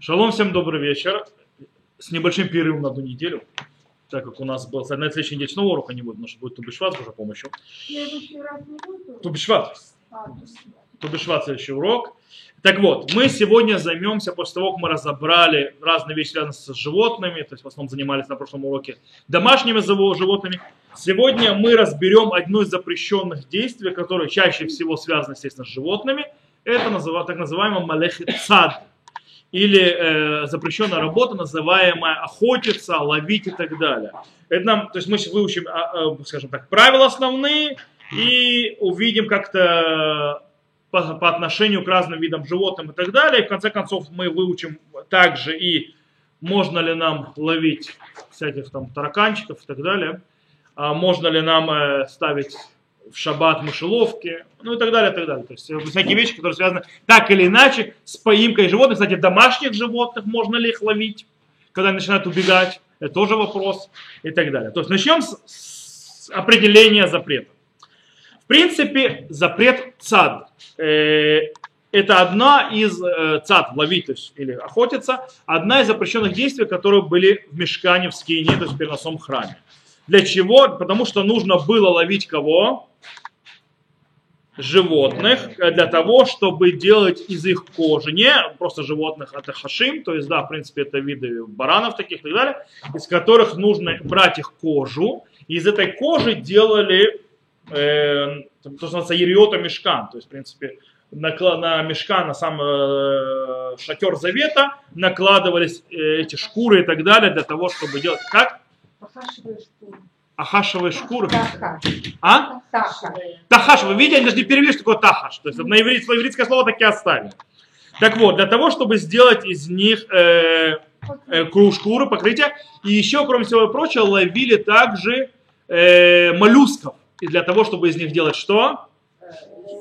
Шалом, всем добрый вечер. С небольшим перерывом на одну неделю, так как у нас был, на следующей неделе снова урока не будет, потому что будет Тубишват с Божьей помощью. Тубишват. А, есть- Тубишват следующий урок. Так вот, мы сегодня займемся, после того, как мы разобрали разные вещи, связанные с животными, то есть в основном занимались на прошлом уроке домашними животными, сегодня мы разберем одно из запрещенных действий, которое чаще всего связано, естественно, с животными. Это так называемый малехи цад, или э, запрещенная работа, называемая охотиться, ловить и так далее. Это нам, то есть мы выучим, а, а, скажем так, правила основные и увидим как-то по, по отношению к разным видам животным и так далее. И в конце концов мы выучим также и можно ли нам ловить всяких там тараканчиков и так далее, а можно ли нам э, ставить в шаббат мышеловки, ну и так далее, и так далее. То есть э, всякие вещи, которые связаны так или иначе с поимкой животных. Кстати, домашних животных, можно ли их ловить, когда они начинают убегать, это тоже вопрос и так далее. То есть начнем с, с определения запрета. В принципе, запрет цад. э, это одна из э, цад, ловить то есть, или охотиться, одна из запрещенных действий, которые были в мешкане, в скине, то есть в переносном храме. Для чего? Потому что нужно было ловить кого? Животных, э, для того, чтобы делать из их кожи, не просто животных, это хашим, то есть, да, в принципе, это виды баранов таких и так далее, из которых нужно брать их кожу, и из этой кожи делали э, то, что называется ериота мешкан, то есть, в принципе, накла- на мешкан, на сам э, шатер завета накладывались э, эти шкуры и так далее для того, чтобы делать как? Похашиваешь шкуру. Ахашевые шкуры. Таха. А? Таха. Тахаш, вы видите, они даже не перевели, что такое тахаш. То есть на иврит, ивритское слово так и оставили. Так вот, для того, чтобы сделать из них э, э, шкуру, покрытие, и еще, кроме всего прочего, ловили также э, моллюсков. И для того, чтобы из них делать что?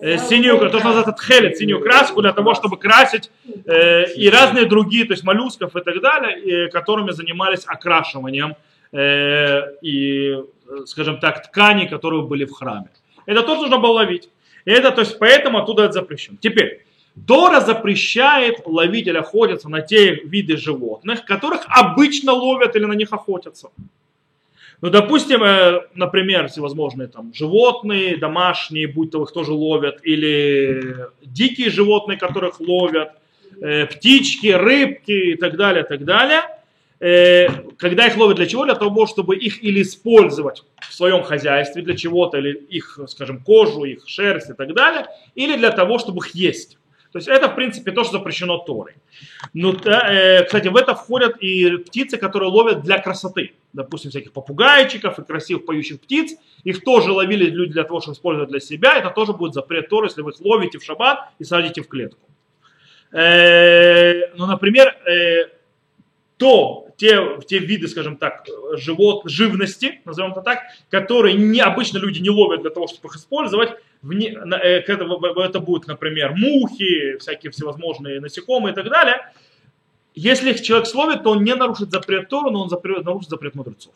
Э, синюю, то, что называется тхелет, синюю краску, для того, чтобы красить э, и разные другие, то есть моллюсков и так далее, э, которыми занимались окрашиванием э, и, скажем так, тканей, которые были в храме. Это тоже нужно было ловить. И это, то есть, поэтому оттуда это запрещено. Теперь, Тора запрещает ловить или охотиться на те виды животных, которых обычно ловят или на них охотятся. Ну, допустим, э, например, всевозможные там животные, домашние, будь то их тоже ловят, или дикие животные, которых ловят, э, птички, рыбки и так далее, так далее. Э, Когда их ловят для чего? Для того, чтобы их или использовать в своем хозяйстве для чего-то, или их, скажем, кожу, их шерсть и так далее, или для того, чтобы их есть. То есть это, в принципе, тоже запрещено Торой. Ну, э, кстати, в это входят и птицы, которые ловят для красоты. Допустим, всяких попугайчиков и красивых поющих птиц. Их тоже ловили люди для того, чтобы использовать для себя. Это тоже будет запрет Торы, если вы их ловите в шаббат и садите в клетку. Э, ну, например, то те, те виды, скажем так, живот, живности, назовем это так, которые не, обычно люди не ловят для того, чтобы их использовать, вне, на- э, в- это будут, например, мухи, всякие всевозможные насекомые и так далее. Если их человек словит, то он не нарушит запрет Тору, но он запрет- нарушит запрет мудрецов.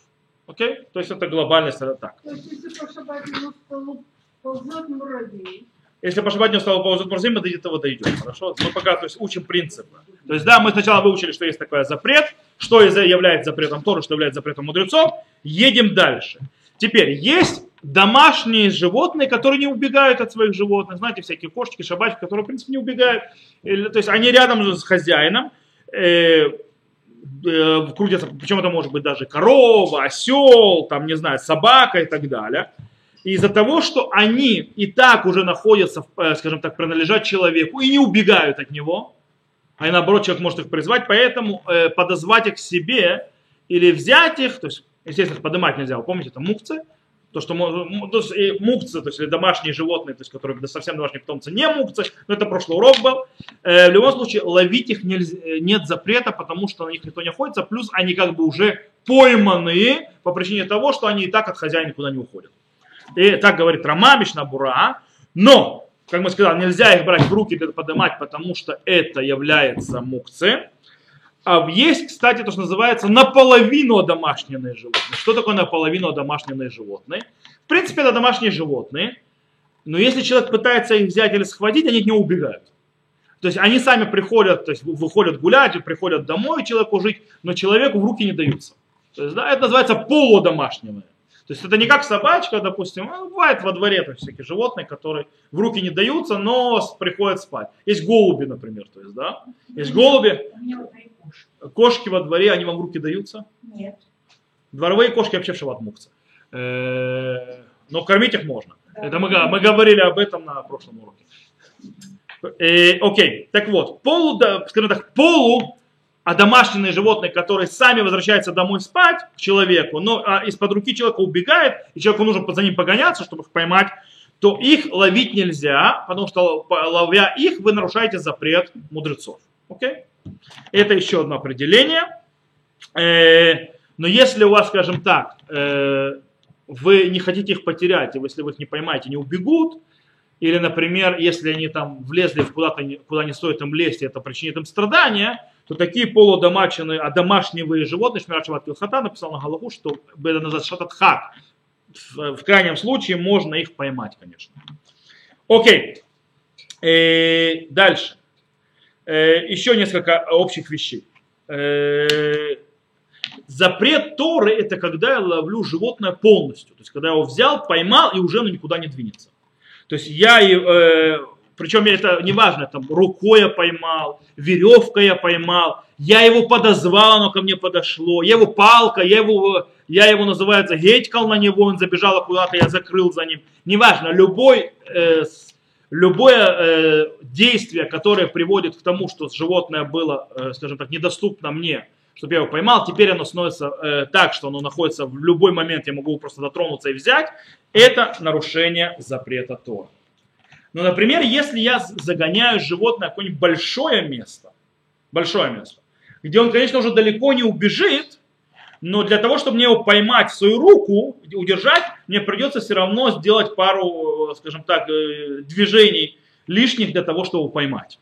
Окей? То есть это глобальность, это так. То есть, если по ползет муравей, Если по не устал ползать мурзим, мы до этого дойдем. Хорошо? Мы пока то есть, учим принципы. То есть, да, мы сначала выучили, что есть такой запрет, что является запретом Торы, что является запретом мудрецов. Едем дальше. Теперь, есть домашние животные, которые не убегают от своих животных. Знаете, всякие кошечки, шабачки, которые, в принципе, не убегают. То есть, они рядом с хозяином. э, э, крутятся, причем это может быть даже корова, осел, там, не знаю, собака и так далее. И из-за того, что они и так уже находятся, э, скажем так, принадлежат человеку и не убегают от него, а и наоборот человек может их призвать, поэтому э, подозвать их к себе или взять их, то есть, естественно, их поднимать нельзя, вы помните, это мукцы, то, что то есть, и мукцы, то есть или домашние животные, то есть, которые да, совсем домашние питомцы, не мукцы, но это прошлый урок был. Э, в любом случае, ловить их нельзя, э, нет запрета, потому что на них никто не охотится, плюс они как бы уже пойманные по причине того, что они и так от хозяина никуда не уходят. И так говорит Рама, Мишна Бура. Но, как мы сказали, нельзя их брать в руки поднимать, потому что это является мукцы. А есть, кстати, то, что называется наполовину домашние животные. Что такое наполовину домашние животные? В принципе, это домашние животные. Но если человек пытается их взять или схватить, они от него убегают. То есть они сами приходят, то есть выходят гулять, приходят домой человеку жить, но человеку в руки не даются. То есть, да, это называется полудомашнее. То есть это не как собачка, допустим, а бывает во дворе есть, всякие животные, которые в руки не даются, но приходят спать. Есть голуби, например, то есть, да? Есть голуби. Кошки. Во дворе, они вам в руки даются? Нет. Дворовые кошки вообще в шаббат мукцы. Э, Но кормить их можно. Это мы, мы говорили об этом на прошлом уроке. Э, Окей, так вот, полу, да, скажем так, полу а домашние животные, которые сами возвращаются домой спать к человеку, но а из-под руки человека убегает, и человеку нужно за ним погоняться, чтобы их поймать, то их ловить нельзя, потому что ловя их, вы нарушаете запрет мудрецов. Окей? Это еще одно определение. Э, но если у вас, скажем так, э, вы не хотите их потерять, и если вы их не поймаете, не убегут, или, например, если они там влезли куда-то, куда не стоит им лезть, и это причинит им страдания, то такие полудомашние, а домашние животные, Шмират Шабат Килхата написал на голову, что это называется шататхат. В, в крайнем случае можно их поймать, конечно. Окей. Э, дальше. Еще несколько общих вещей. Запрет Торы это когда я ловлю животное полностью. То есть когда я его взял, поймал и уже оно никуда не двинется. То есть я, э, причем это не важно, там рукой я поймал, веревкой я поймал, я его подозвал, оно ко мне подошло, я его палка, я его, я его называется, гетькал на него, он забежал куда-то, я закрыл за ним. Неважно, любой, э, любое э, действие, которое приводит к тому, что животное было, э, скажем так, недоступно мне, чтобы я его поймал, теперь оно становится э, так, что оно находится в любой момент, я могу просто дотронуться и взять, это нарушение запрета Тора. Ну, например, если я загоняю животное в какое-нибудь большое место, большое место, где он, конечно, уже далеко не убежит, но для того, чтобы мне его поймать в свою руку, удержать, мне придется все равно сделать пару, скажем так, э, движений лишних для того, чтобы его поймать.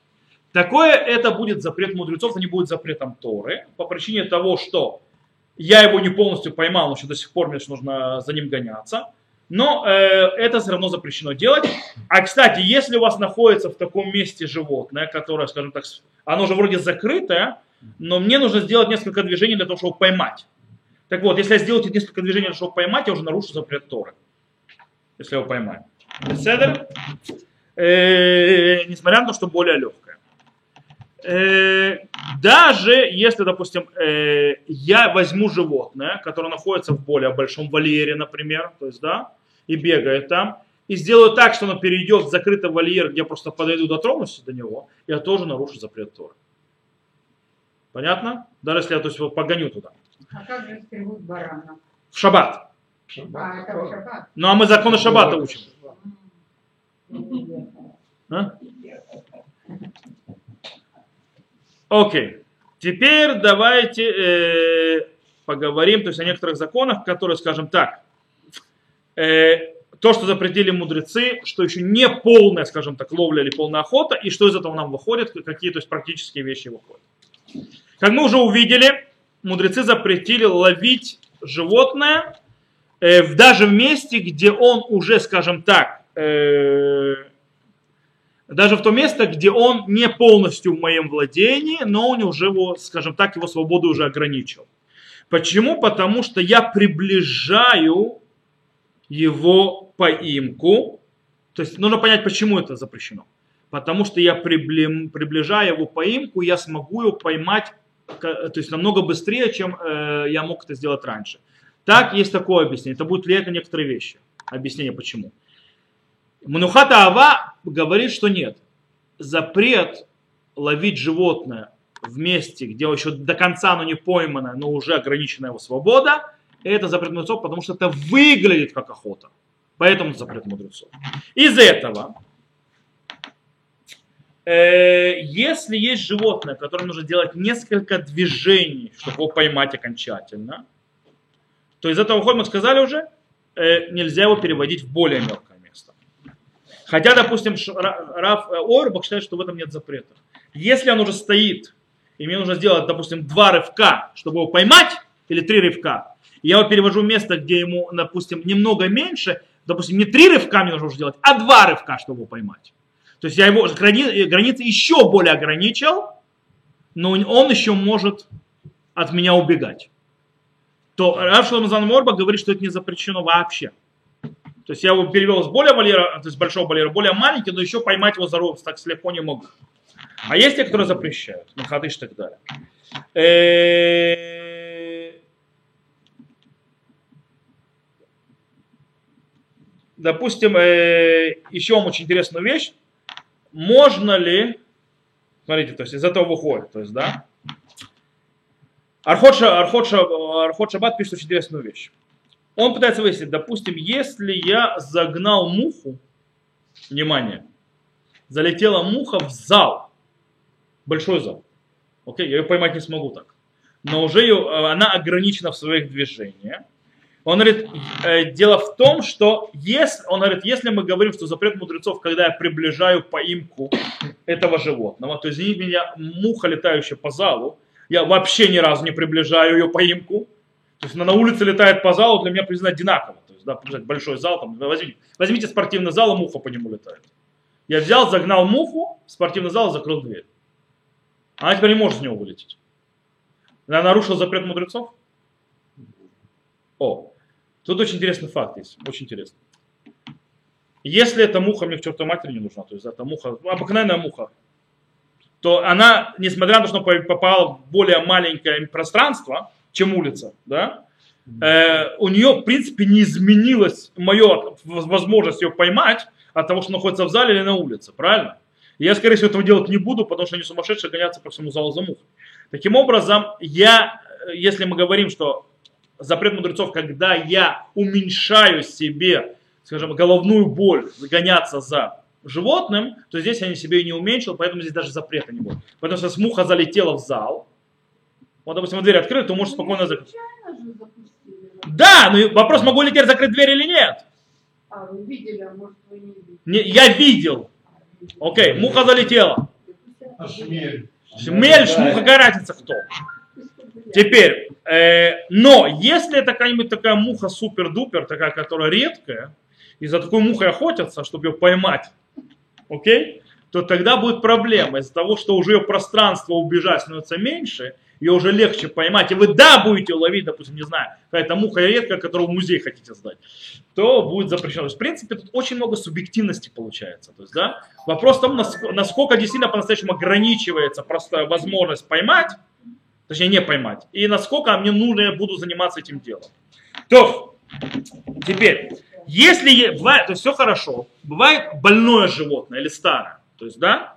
Такое это будет запрет мудрецов, это не будет запретом Торы, по причине того, что я его не полностью поймал, но еще до сих пор мне нужно за ним гоняться. Но э, это все равно запрещено делать. А кстати, если у вас находится в таком месте животное, которое, скажем так, оно же вроде закрытое, но мне нужно сделать несколько движений для того, чтобы поймать. Так вот, если я сделаю несколько движений, чтобы поймать, я уже нарушу запрет Торы. Если его поймаю. Беседер? Э, несмотря на то, что более легкое. Э, даже если, допустим, э, я возьму животное, которое находится в более большом вольере, например, то есть, да, и бегает там, и сделаю так, что оно перейдет в закрытый вольер, где я просто подойду, дотронусь до него, я тоже нарушу запрет Торы. Понятно? Даже если я то есть, его погоню туда. А как же стригут баранов? В шаббат. А, это в шаббат. Ну а мы законы шаббата учим. А? Окей. Теперь давайте э, поговорим то есть, о некоторых законах, которые, скажем так, э, то, что запретили мудрецы, что еще не полная, скажем так, ловля или полная охота, и что из этого нам выходит, какие то есть, практические вещи выходят. Как мы уже увидели, мудрецы запретили ловить животное э, даже в месте, где он уже, скажем так, э, даже в то место, где он не полностью в моем владении, но он уже его, скажем так, его свободу уже ограничил. Почему? Потому что я приближаю его поимку. То есть нужно понять, почему это запрещено. Потому что я прибли- приближая его поимку, я смогу его поймать то есть намного быстрее, чем э, я мог это сделать раньше. Так, есть такое объяснение. Это будет влиять на некоторые вещи. Объяснение почему. Манухата Ава говорит, что нет. Запрет ловить животное в месте, где еще до конца оно не поймано, но уже ограничена его свобода, это запрет мудрецов, потому что это выглядит как охота. Поэтому запрет мудрецов. Из этого, э, если есть животное, которое нужно делать несколько движений, чтобы его поймать окончательно, то из этого выходит, мы сказали уже, э, нельзя его переводить в более мелкое. Хотя, допустим, Раф э, Ойрбах считает, что в этом нет запрета. Если он уже стоит, и мне нужно сделать, допустим, два рывка, чтобы его поймать, или три рывка, и я его перевожу в место, где ему, допустим, немного меньше, допустим, не три рывка мне нужно уже делать, а два рывка, чтобы его поймать. То есть я его грани- границы еще более ограничил, но он еще может от меня убегать. То Рав Шламазан Морба говорит, что это не запрещено вообще. То есть я его перевел с более вольера, то есть большого вольера, более маленький, но еще поймать его за рог так легко не могу. А есть те, которые запрещают, Махадыш и так далее. Э, Допустим, э, еще вам очень интересную вещь. Можно ли, смотрите, то есть из этого выходит, то есть, да, Архот, Архот, Архот Шаббат пишет очень интересную вещь. Он пытается выяснить, допустим, если я загнал муху, внимание, залетела муха в зал, большой зал, окей, я ее поймать не смогу так, но уже ее, э, она ограничена в своих движениях. Он говорит, э, дело в том, что если, он говорит, если мы говорим, что запрет мудрецов, когда я приближаю поимку этого животного, то извините меня, муха, летающая по залу, я вообще ни разу не приближаю ее поимку. То есть она на улице летает по залу, для меня признать одинаково. То есть, да, большой зал, там, возьмите, возьмите спортивный зал, и муха по нему летает. Я взял, загнал муху в спортивный зал, закрыл дверь. Она теперь не может с него вылететь. Она нарушила запрет мудрецов? О, тут очень интересный факт есть, очень интересный. Если эта муха мне к чертовой матери не нужна, то есть эта муха, обыкновенная муха, то она, несмотря на то, что попала в более маленькое пространство, чем улица, да, э, у нее, в принципе, не изменилась моя возможность ее поймать от того, что находится в зале или на улице, правильно? И я, скорее всего, этого делать не буду, потому что они сумасшедшие гоняться по всему залу за мухой. Таким образом, я, если мы говорим, что запрет мудрецов, когда я уменьшаю себе, скажем, головную боль, гоняться за животным, то здесь я себе и не уменьшил, поэтому здесь даже запрета не будет. Потому что если муха залетела в зал, вот, допустим, дверь открыта, то можешь спокойно закрыть. Да, но вопрос, могу ли теперь закрыть дверь или нет. А, вы видели, а может вы не видели. Не, я видел. Окей, муха залетела. А шмель. Мельш, муха, какая разница кто. Теперь, э, но если это какая-нибудь такая муха супер-дупер, такая, которая редкая, и за такой мухой охотятся, чтобы ее поймать, окей, то тогда будет проблема из-за того, что уже ее пространство убежать становится меньше, ее уже легче поймать, и вы да будете ловить, допустим, не знаю, какая-то муха редкая, которую в музей хотите сдать, то будет запрещено. То есть, в принципе, тут очень много субъективности получается. То есть, да, вопрос в том, наск- насколько действительно по-настоящему ограничивается просто возможность поймать, точнее не поймать, и насколько мне нужно, я буду заниматься этим делом. То, теперь, если бывает, то все хорошо, бывает больное животное или старое, то есть, да,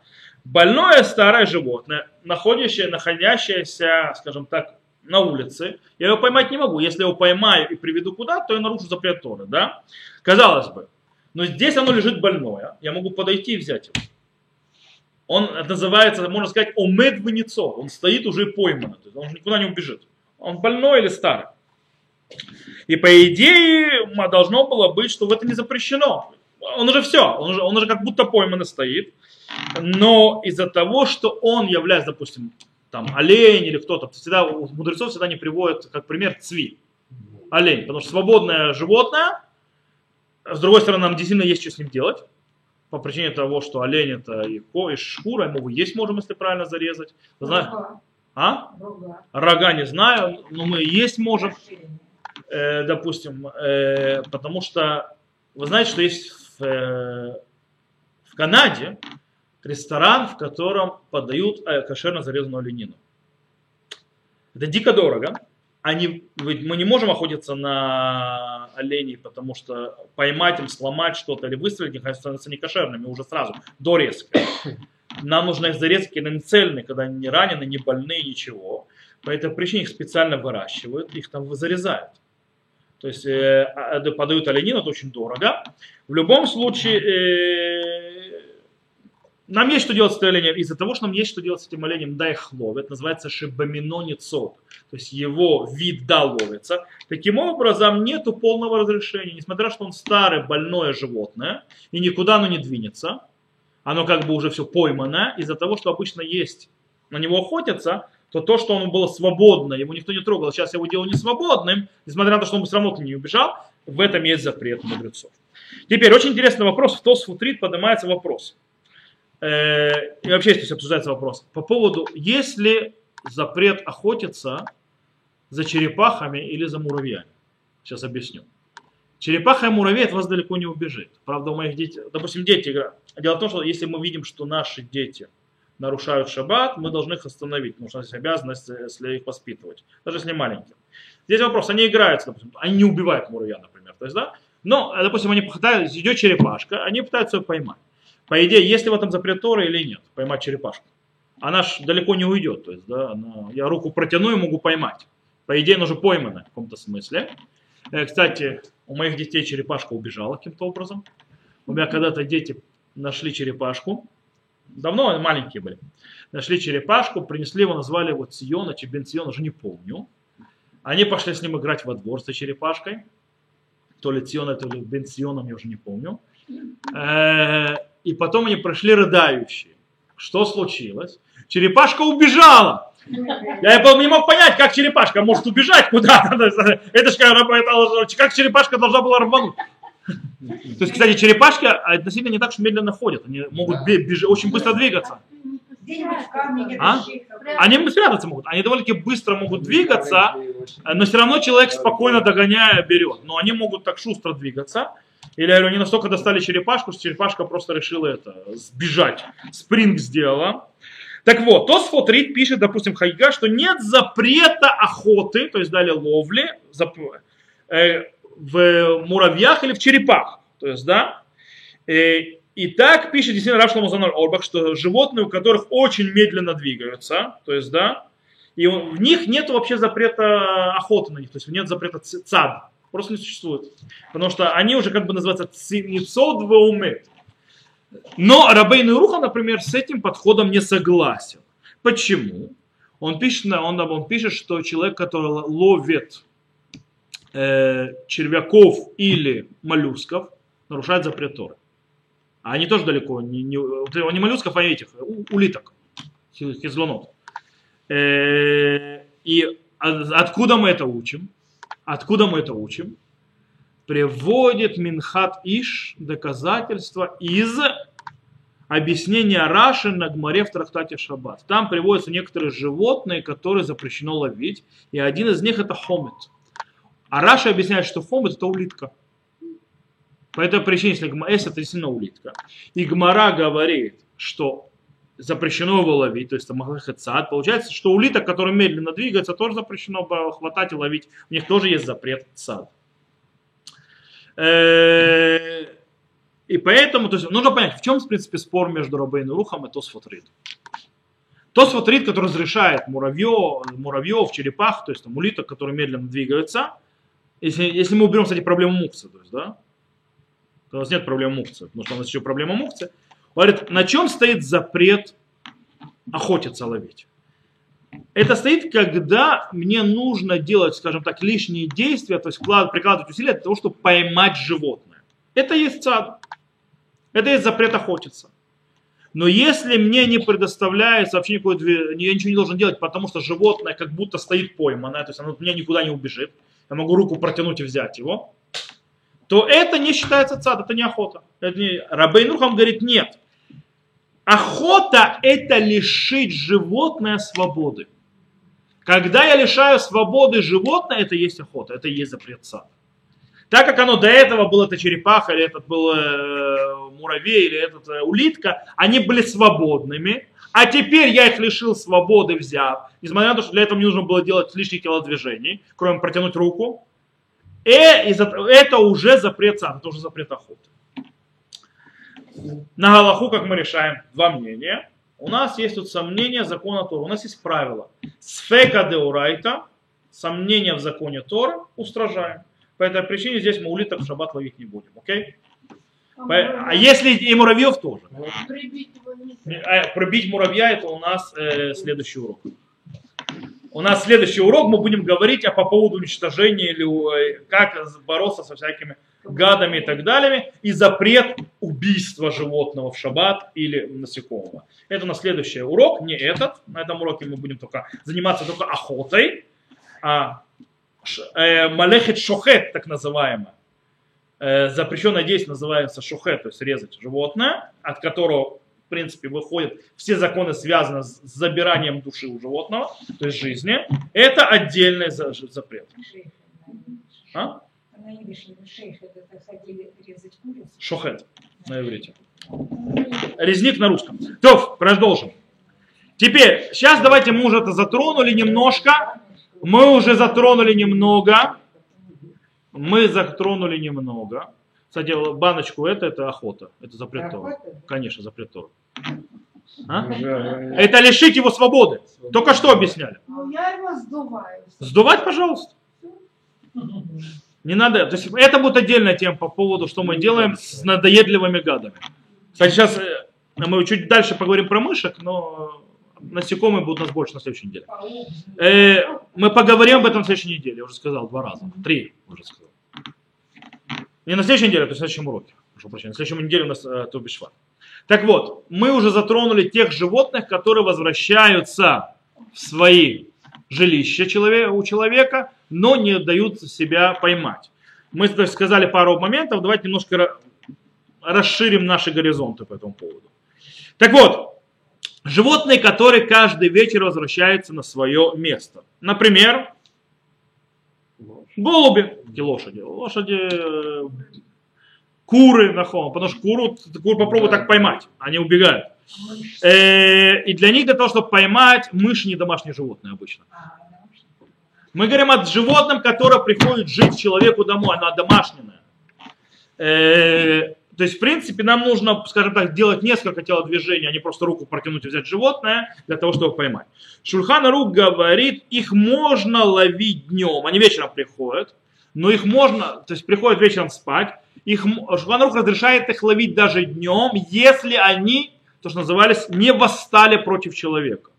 больное старое животное, находящее, находящееся, скажем так, на улице, я его поймать не могу. Если я его поймаю и приведу куда, то я нарушу запрет Торы, да? Казалось бы. Но здесь оно лежит больное, я могу подойти и взять его. Он называется, можно сказать, омед венецо. Он стоит уже пойманный, то есть он никуда не убежит. Он больной или старый. И по идее должно было быть, что в это не запрещено. Он уже все, он уже, он уже как будто пойманный стоит. Но из-за того, что он является, допустим, там олень или кто-то, всегда у мудрецов всегда не приводят как пример цви. Олень, потому что свободное животное, с другой стороны, нам действительно есть что с ним делать по причине того, что олень это и, ко- и шкура, мы его есть можем, если правильно зарезать. Рога. А? Рога. Рога не знаю, но мы есть можем, э, допустим, э, потому что вы знаете, что есть э, в Канаде ресторан, в котором подают э, кошерно зарезанную оленину. Это дико дорого. Они, мы не можем охотиться на оленей, потому что поймать им, сломать что-то или выстрелить их, они становятся некошерными уже сразу, до резки. Нам нужно их зарезать, когда они цельные, когда они не ранены, не больные, ничего. По этой причине их специально выращивают, их там зарезают. То есть э, а, подают оленину, это очень дорого. В любом случае, э, нам есть что делать с этим оленем. Из-за того, что нам есть что делать с этим оленем, да их. Это называется шибаминоницот. То есть его вид да ловится. Таким образом, нету полного разрешения. Несмотря, что он старое, больное животное, и никуда оно не двинется. Оно как бы уже все поймано. Из-за того, что обычно есть, на него охотятся, то то, что он было свободно, его никто не трогал, сейчас его делаю не свободным, несмотря на то, что он все равно к нему не убежал, в этом есть запрет мудрецов. Теперь, очень интересный вопрос, в Тосфутрит поднимается вопрос. э, и вообще здесь обсуждается вопрос по поводу, есть ли запрет охотиться за черепахами или за муравьями. Сейчас объясню. Черепаха и муравей от вас далеко не убежит. Правда, у моих детей, допустим, дети играют. Дело в том, что если мы видим, что наши дети нарушают шаббат, мы должны их остановить, потому что у нас есть обязанность, э, если их воспитывать, даже если маленькие. Здесь вопрос, они играются, допустим, они не убивают муравья, например, то есть, да, но, э, допустим, они пытаются, идет черепашка, они пытаются ее поймать. По идее, есть ли в этом запрет Торы или нет, поймать черепашку? Она ж далеко не уйдет, то есть, да, она, я руку протяну и могу поймать. По идее, она уже поймана в каком-то смысле. Э, Кстати, у моих детей черепашка убежала каким-то образом. У меня когда-то дети нашли черепашку. Давно маленькие были. Нашли черепашку, принесли его, назвали его Цион, а Бен Цион, уже не помню. Они пошли с ним играть во двор с черепашкой. То ли Циона, то ли Бен Ционом, я уже не помню. Э, И потом они прошли рыдающие. Что случилось? Черепашка убежала. Я не мог понять, как черепашка может убежать куда-то. Это же как черепашка должна была рвануть. То есть, кстати, черепашки относительно не так уж медленно ходят. Они могут очень быстро двигаться. А? Они спрятаться могут. Они довольно-таки быстро могут двигаться, но все равно человек спокойно догоняя берет. Но они могут так шустро двигаться. Или они настолько достали черепашку, что черепашка просто решила это, сбежать. Спринг сделала. Так вот, Тосфот Рид пишет, допустим, Хайга, что нет запрета охоты, то есть далее ловли, зап- э, в муравьях или в черепах. То есть, да, Э, и так пишет действительно Рав Зalman Орбах, что животные, у которых очень медленно двигаются, то есть, да, и в них нет вообще запрета охоты на них, то есть нет запрета цад, просто не существует. Потому что они уже как бы называются цинецот веумет. Но Рабейн Руха, например, с этим подходом не согласен. Почему? Он пишет, он, он пишет, что человек, который ловит э, червяков или моллюсков, нарушает запрет Торы. А они тоже далеко, не, не, не моллюсков, а этих, у- улиток, хи- хизлонот. Э, И от- откуда мы это учим? Откуда мы это учим? Приводит Минхат Иш доказательства из объяснения Раши на Гмаре в трактате Шаббат. Там приводятся некоторые животные, которые запрещено ловить, и один из них это хомет. А Раша объясняет, что хомет это улитка. По этой причине, если гма- если это действительно улитка, и Гмара говорит, что запрещено его ловить, то есть там сад, получается, что улиток, который медленно двигается, тоже запрещено хватать и ловить. У них тоже есть запрет сад. И поэтому, то есть, нужно понять, в чем, в принципе, спор между Рабейн и Рухом и Тосфотрид. Тосфотрид, который разрешает муравьев, муравьев, черепах, то есть там улиток, которые медленно двигаются, если, если мы уберем, кстати, проблему мукцы, то есть, да, то у нас нет проблемы мукцы, потому что у нас еще проблема мукцы. Говорит, на чем стоит запрет охотиться, ловить? Это стоит, когда мне нужно делать, скажем так, лишние действия, то есть прикладывать усилия для того, чтобы поймать животное. Это есть цад. Это есть запрет охотиться. Но если мне не предоставляется вообще никакой, я ничего не должен делать, потому что животное как будто стоит пойманное, то есть оно от меня никуда не убежит, я могу руку протянуть и взять его, то это не считается цад, это не охота. Это не... Рабейн Рухам говорит, нет. Охота – это лишить животное свободы. Когда я лишаю свободы животное, это есть охота, это есть запрет цад. Так как оно до этого было это черепаха, или этот был э, муравей, или этот э, улитка, они были свободными, а теперь я их лишил свободы, взяв, несмотря на то, что для этого мне нужно было делать лишних телодвижений, кроме протянуть руку, и из это уже запрет сад, это уже запрет охоты. На Галаху, как мы решаем, два мнения. У нас есть тут сомнение закона Тора. У нас есть правило. Сфека деурайта, сомнение в законе Тора, устражаем. По этой причине здесь мы улиток в шаббат ловить не будем. Окей? По- А если и муравьев тоже. Прибить. А, Пробить муравья это у нас э, следующий урок. У нас следующий урок мы будем говорить о, по поводу уничтожения или э, как бороться со всякими гадами и так далее. И запрет убийства животного в шаббат или насекомого. Это на следующий урок, не этот. На этом уроке мы будем только заниматься только охотой. А э, малехет шохет, так называемое. Э, запрещенное действие называется шохет, то есть резать животное, от которого в принципе, выходят все законы, связаны с забиранием души у животного, то есть жизни, это отдельный за- запрет. А? Шохет на иврите. Резник на русском. То, продолжим. Теперь, сейчас давайте мы уже это затронули немножко. Мы уже затронули немного. Мы затронули немного. Кстати, баночку это, это охота. Это запрет Тора. Конечно, запрет Тора. А? Это лишить его свободы. Только что объясняли. Ну, я его сдуваю. Сдувать, пожалуйста. Не надо. То есть это будет отдельная тема по поводу, что мы делаем с надоедливыми гадами. Кстати, сейчас э, мы чуть дальше поговорим про мышек, но насекомые будут у нас больше на следующей неделе. Э, мы поговорим об этом на следующей неделе, я уже сказал два раза. Три уже сказал. Не на следующей неделе, а на следующем уроке. Прошу прощения. На следующей неделе у нас э, Тубишвар. Так вот, мы уже затронули тех животных, которые возвращаются в свои жилища у человека, но не дают себя поймать. Мы то сказали пару моментов, давайте немножко ра- расширим наши горизонты по этому поводу. Так вот, животные, которые каждый вечер возвращаются на свое место. Например, голуби, и лошади. Лошади, э, куры на холм, потому что куру, кур попробуй так поймать, они убегают. Э, И для них, для того, чтобы поймать, мышь не домашнее животное обычно. А, Мы говорим о животном, которое приходит жить человеку домой, оно домашнее. То есть, в принципе, нам нужно, скажем так, делать несколько телодвижений, а не просто руку протянуть и взять животное для того, чтобы поймать. Шульхан Рук говорит, их можно ловить днем, они вечером приходят, но их можно, то есть приходят вечером спать, их, Шульхан Арух разрешает их ловить даже днем, если они, то, что назывались, не восстали против человека.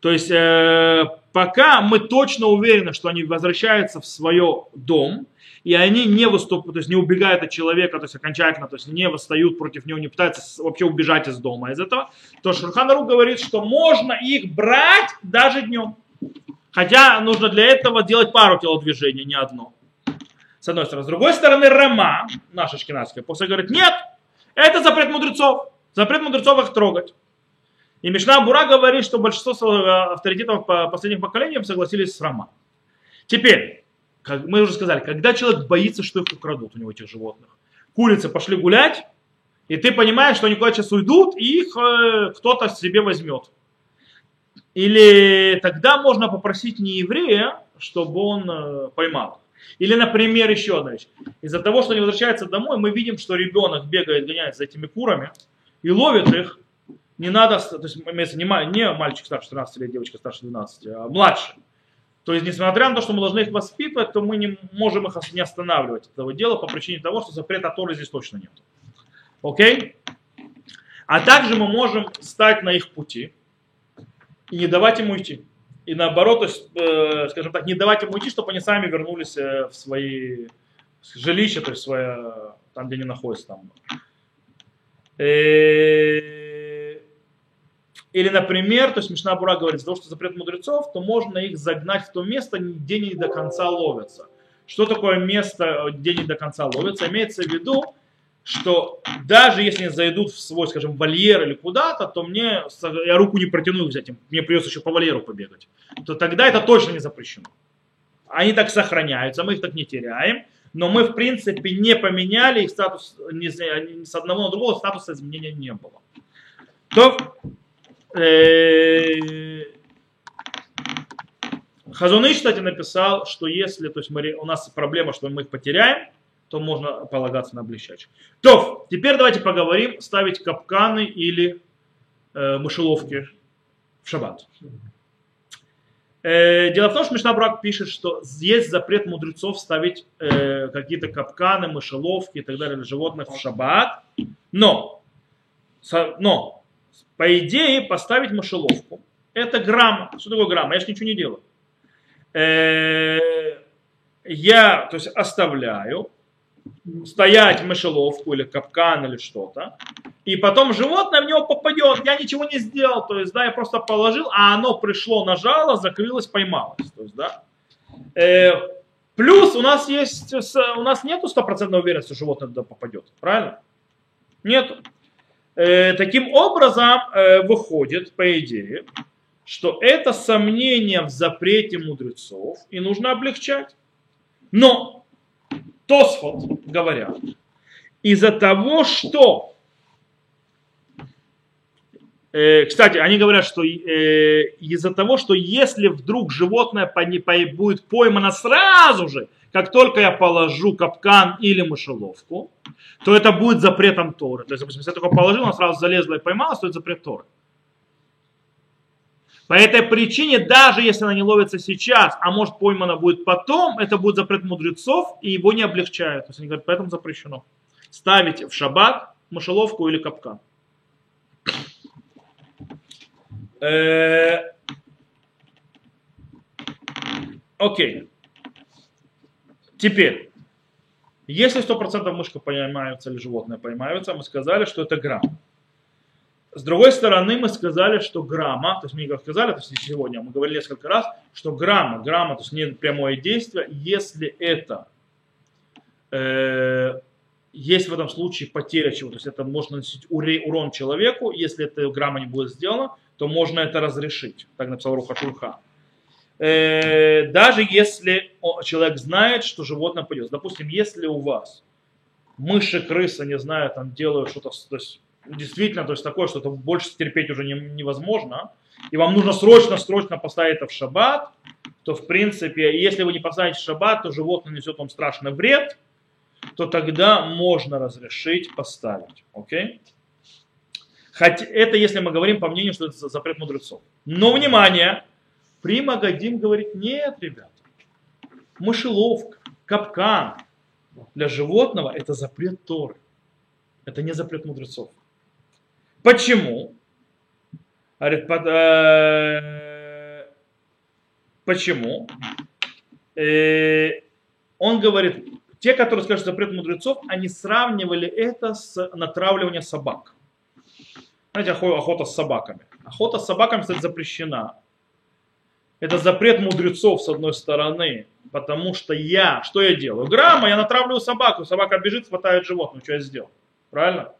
То есть э, пока мы точно уверены, что они возвращаются в свой дом, и они не выступают, то есть не убегают от человека, то есть окончательно, то есть не восстают против него, не пытаются вообще убежать из дома из этого, то Шурхан Арух говорит, что можно их брать даже днем. Хотя нужно для этого делать пару телодвижений, не одно. С одной стороны. С другой стороны, Рама, наша шкинадская, после говорит, нет, это запрет мудрецов. Запрет мудрецов их трогать. И Мишна Бура говорит, что большинство со- авторитетов по последних поколениям согласились с Рама. Теперь, как мы уже сказали, когда человек боится, что их украдут у него этих животных. Курицы пошли гулять, и ты понимаешь, что они куда сейчас уйдут, и их э, кто-то себе возьмет. Или тогда можно попросить не еврея, чтобы он э, поймал. Или, например, еще одна вещь. Из-за того, что они возвращаются домой, мы видим, что ребенок бегает, гоняется за этими курами и ловит их. Не надо, то есть не, не мальчик старше 13 лет, девочка старше 12, а младше. То есть, несмотря на то, что мы должны их воспитывать, то мы не можем их не останавливать этого дела по причине того, что запрета Торы здесь точно нет. Окей? А также мы можем стать на их пути и не давать им уйти. И наоборот, то есть, э, скажем так, не давать им уйти, чтобы они сами вернулись э, в свои жилища, то есть свое, там, где они находятся. Там. Э, Или, например, то есть Мишна Бура говорит, того, что запрет мудрецов, то можно их загнать в то место, где они до конца ловятся. Что такое место, где они до конца ловятся? Имеется в виду, что даже если зайдут в свой, скажем, вольер или куда-то, то мне, я руку не протяну взять, мне придется еще по вольеру побегать. То тогда это точно не запрещено. Они так сохраняются, мы их так не теряем, но мы, в принципе, не поменяли их статус, ни с одного на другого статуса изменения не было. То, Хазуныш, кстати, написал, что если то есть мы, у нас проблема, что мы их потеряем, то можно полагаться на блещач. То, теперь давайте поговорим, ставить капканы или э, мышеловки в шаббат. Э, дело в том, что Мишна Брак пишет, что есть запрет мудрецов ставить э, какие-то капканы, мышеловки и так далее для животных в шаббат. Но, но, по идее, поставить мышеловку это грамма. Что такое грамма? Я же ничего не делаю. Э, я, то есть, оставляю стоять мышеловку или капкан или что-то, и потом животное в него попадет. Я ничего не сделал, то есть, да, я просто положил, а оно пришло, нажало, закрылось, поймалось. То есть, да. Э, плюс у нас есть, у нас нету стопроцентной уверенности, что животное туда попадет, правильно? Нету. Э, таким образом, э, выходит, по идее, что это сомнение в запрете мудрецов и нужно облегчать. Но Тосфот говорят, из-за того, что Э, кстати, они говорят, что из-за того, что если вдруг животное будет поймано сразу же, как только я положу капкан или мышеловку, то это будет запретом Торы. То есть, допустим, если я только положил, она сразу залезла и поймалась, то это запрет Торы. По этой причине, даже если она не ловится сейчас, а может поймана будет потом, это будет запрет мудрецов, и его не облегчают. То есть они говорят, поэтому запрещено ставить в шаббат мышеловку или капкан. Э, окей. Теперь, если 100% мышка поймается или животное поймается, мы сказали, что это грамм. С другой стороны, мы сказали, что грамма, то есть мы не сказали, то есть сегодня мы говорили несколько раз, что грамма, грамма, то есть не прямое действие, если это э, есть в этом случае потеря чего, то есть это можно наносить урон человеку, если эта грамма не будет сделана, то можно это разрешить. Так написал Руха Шурха. Э, даже если человек знает, что животное пойдет. Допустим, если у вас мыши, крысы, не знаю, там делают что-то, то есть действительно, то есть такое, что это больше терпеть уже не, невозможно, и вам нужно срочно, срочно поставить это в шаббат, то в принципе, если вы не поставите в шаббат, то животное несет вам страшный вред, то тогда можно разрешить поставить. Окей? Хотя это если мы говорим по мнению, что это запрет мудрецов. Но внимание, Прима Гадим говорит, нет, ребята, мышеловка, капкан для животного это запрет Торы. Это не запрет мудрецов. Почему? Говорит, под, э, почему? Э, он говорит, те, которые скажут запрет мудрецов, они сравнивали это с натравливанием собак. Знаете, охота с собаками. Охота с собаками, кстати, запрещена. Это запрет мудрецов, с одной стороны, потому что я, что я делаю? Грамма, я натравливаю собаку, собака бежит, хватает животное, что я сделал? Правильно?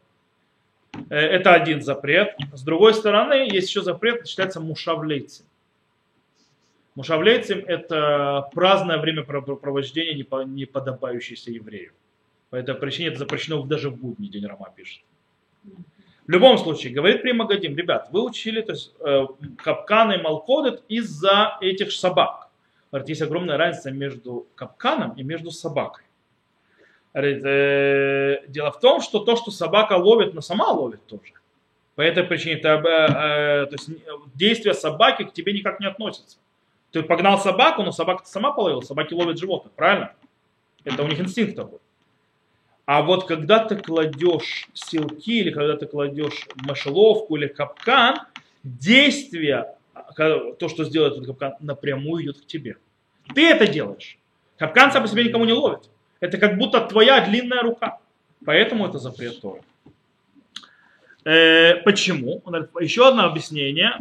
Э, это один запрет. С другой стороны, есть еще запрет, считается мушавлейцем. Мушавлейцем – это праздное времяпровождения, не подобающееся еврею. По этой причине это запрещено даже в будний день Рома пишет. В любом случае, говорит Примагадим, ребят, вы учили то есть, э, капканы и малкодет из-за этих собак. Говорит, есть огромная разница между капканом и между собакой. Говорит, э, дело в том, что то, что собака ловит, но сама ловит тоже. По этой причине это, э, э, то есть, действия собаки к тебе никак не относятся. Ты погнал собаку, но собака сама половила, собаки ловят животных, правильно? Это у них инстинкт такой. А вот когда ты кладешь силки или когда ты кладешь мышеловку или капкан, действие, то, что сделает этот капкан, напрямую идет к тебе. Ты это делаешь. Капкан сам по себе никому не ловит. Это как будто твоя длинная рука. Поэтому это запрет Торы. Э, почему? Еще одно объяснение.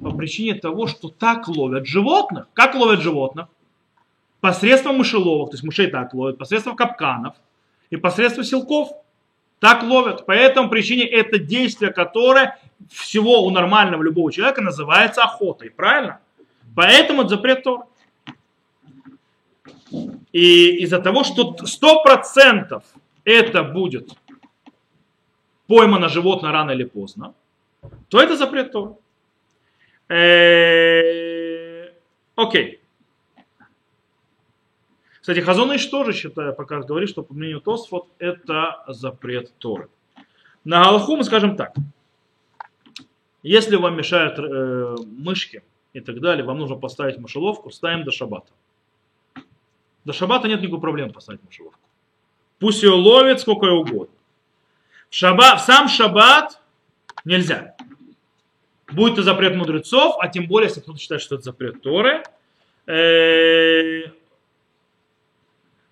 По причине того, что так ловят животных. Как ловят животных? Посредством мышеловок, то есть мышей так ловят, посредством капканов – и посредством силков. Так ловят. По этому причине это действие, которое всего у нормального любого человека называется охотой. Правильно? Поэтому это запрет Тора. И из-за того, что 100% это будет поймано животное рано или поздно, то это запрет Тора. Э, окей. Кстати, Хазоныш тоже считает, пока говорит, что по мнению Тосфот это запрет Торы. На Галаху мы скажем так. Если вам мешают э, мышки и так далее, вам нужно поставить мышеловку, ставим до шабата. До шабата нет никакой проблемы поставить мышеловку. Пусть ее ловит сколько угодно. В, шаба, в сам шаббат нельзя. Будет это запрет мудрецов, а тем более, если кто-то считает, что это запрет Торы, э,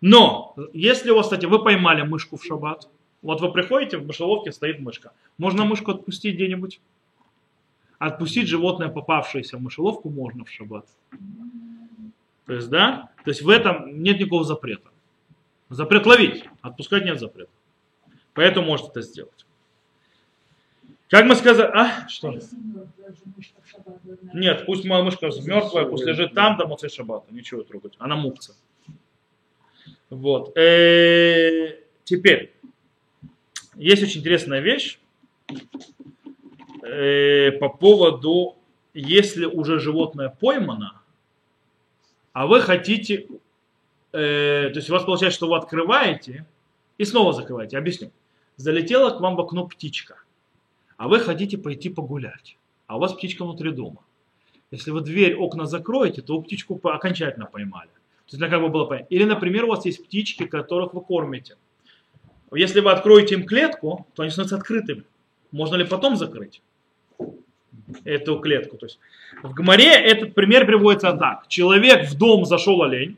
но, если у вас, кстати, вы поймали мышку в шаббат, вот вы приходите, в мышеловке стоит мышка. Можно мышку отпустить где-нибудь? Отпустить животное, попавшееся в мышеловку, можно в шаббат. То есть, да? То есть в этом нет никакого запрета. Запрет ловить, отпускать нет запрета. Поэтому можете это сделать. Как мы сказали, а, что? Нет, пусть моя мышка мертвая, пусть лежит там до Моцей Шаббата, ничего трогать, она мукца. Вот. Э, Теперь, есть очень интересная вещь э, по поводу, если уже животное поймано, а вы хотите, э, то есть у вас получается, что вы открываете и снова закрываете. Объясню. Залетела к вам в окно птичка, а вы хотите пойти погулять, а у вас птичка внутри дома. Если вы дверь, окна закроете, то птичку окончательно поймали. То есть, ну, как бы было понятно. Или, например, у вас есть птички, которых вы кормите. Если вы откроете им клетку, то они становятся открытыми. Можно ли потом закрыть эту клетку? То есть, в Гмаре этот пример приводится так. Человек в дом зашел олень,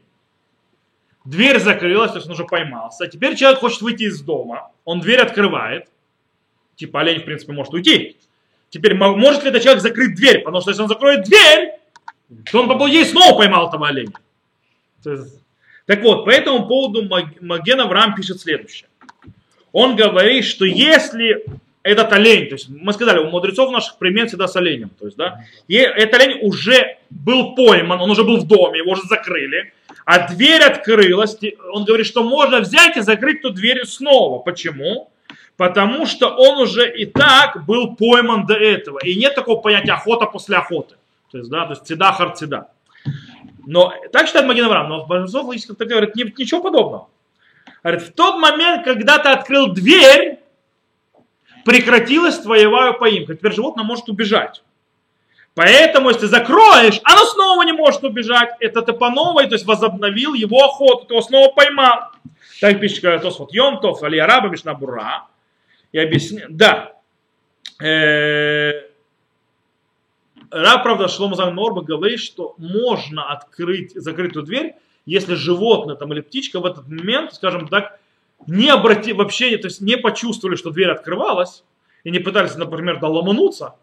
дверь закрылась, то есть он уже поймался. Теперь человек хочет выйти из дома, он дверь открывает. Типа олень, в принципе, может уйти. Теперь мо- может ли этот человек закрыть дверь? Потому что если он закроет дверь, то он по и снова поймал этого оленя. Так вот, по этому поводу Маг- Маген Авраам пишет следующее. Он говорит, что если этот олень, то есть мы сказали, у мудрецов наших пример всегда с оленем, то есть, да, и этот олень уже был пойман, он уже был в доме, его уже закрыли, а дверь открылась, он говорит, что можно взять и закрыть эту дверь снова. Почему? Потому что он уже и так был пойман до этого. И нет такого понятия охота после охоты. То есть, да, то есть цеда харцеда. Но так считает Маген Авраам, но большинство логических говорит «Ни- ничего подобного. Говорит, в тот момент, когда ты открыл дверь, прекратилась твоя поимка. Теперь животное может убежать. Поэтому, если закроешь, оно снова не может убежать. Это ты по новой, то есть возобновил его охоту, ты его снова поймал. Так пишет Тосфот Йомтов, Али Араба, Мишна Бура. И объясняет, да. Э, Раб, правда, Шлома Норба говорит, что можно открыть закрытую дверь, если животное там, или птичка в этот момент, скажем так, не обрати, вообще, то есть не почувствовали, что дверь открывалась, и не пытались, например, доломануться,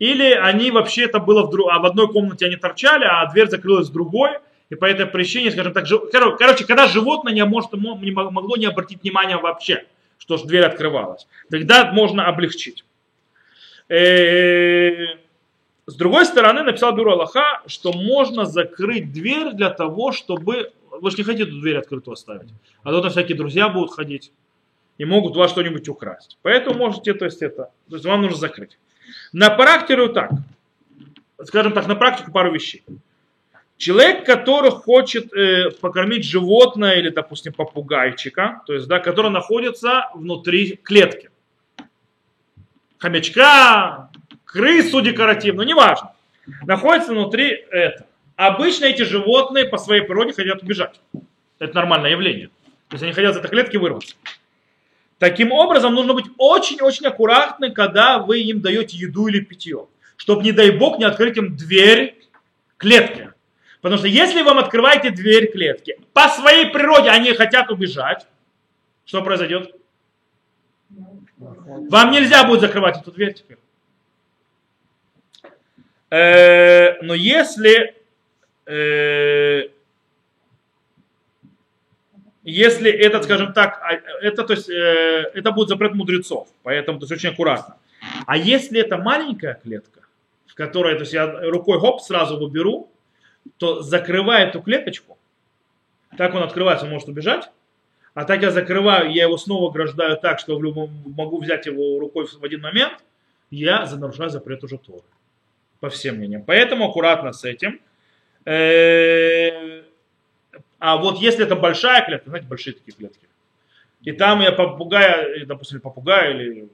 или они вообще это было в, друг, а в одной комнате они торчали, а дверь закрылась в другой, и по этой причине, скажем так, жив- коро- короче, когда животное не, может, мо- не мо- могло не обратить внимания вообще, что ж дверь открывалась, тогда можно облегчить. Э, С другой стороны, написал Бюро Аллаха, что можно закрыть дверь для того, чтобы... Вы же не хотите эту дверь открытую оставить. А то там всякие друзья будут ходить и могут вас что-нибудь украсть. Поэтому можете, то есть это, то есть вам нужно закрыть. На практику так, скажем так, на практику пару вещей. Человек, который хочет э, покормить животное или, допустим, попугайчика, то есть, да, который находится внутри клетки. Хомячка, крысу декоративную, неважно. Находится внутри это. Обычно эти животные по своей природе хотят убежать. Это нормальное явление. То есть они хотят из этой клетки вырваться. Таким образом, нужно быть очень-очень аккуратны, когда вы им даете еду или питье. Чтобы, не дай бог, не открыть им дверь клетки. Потому что если вам открываете дверь клетки, по своей природе они хотят убежать, что произойдет? Вам нельзя будет закрывать эту дверь теперь. Э, Но если э, если этот, скажем так, а, это, то есть, э, это будет запрет мудрецов, поэтому то есть, очень аккуратно. А если это маленькая клетка, в которой, то есть я рукой хоп сразу выберу, то закрывая эту клеточку, так он открывается, он может убежать, а так я закрываю, я его снова ограждаю так, что в любом, могу взять его рукой в один момент, я нарушаю запрет уже Торы. По всем мнениям. Поэтому аккуратно с этим. Э, А вот если это большая клетка, знаете, большие такие клетки, и там я попугая, допустим, попугая, или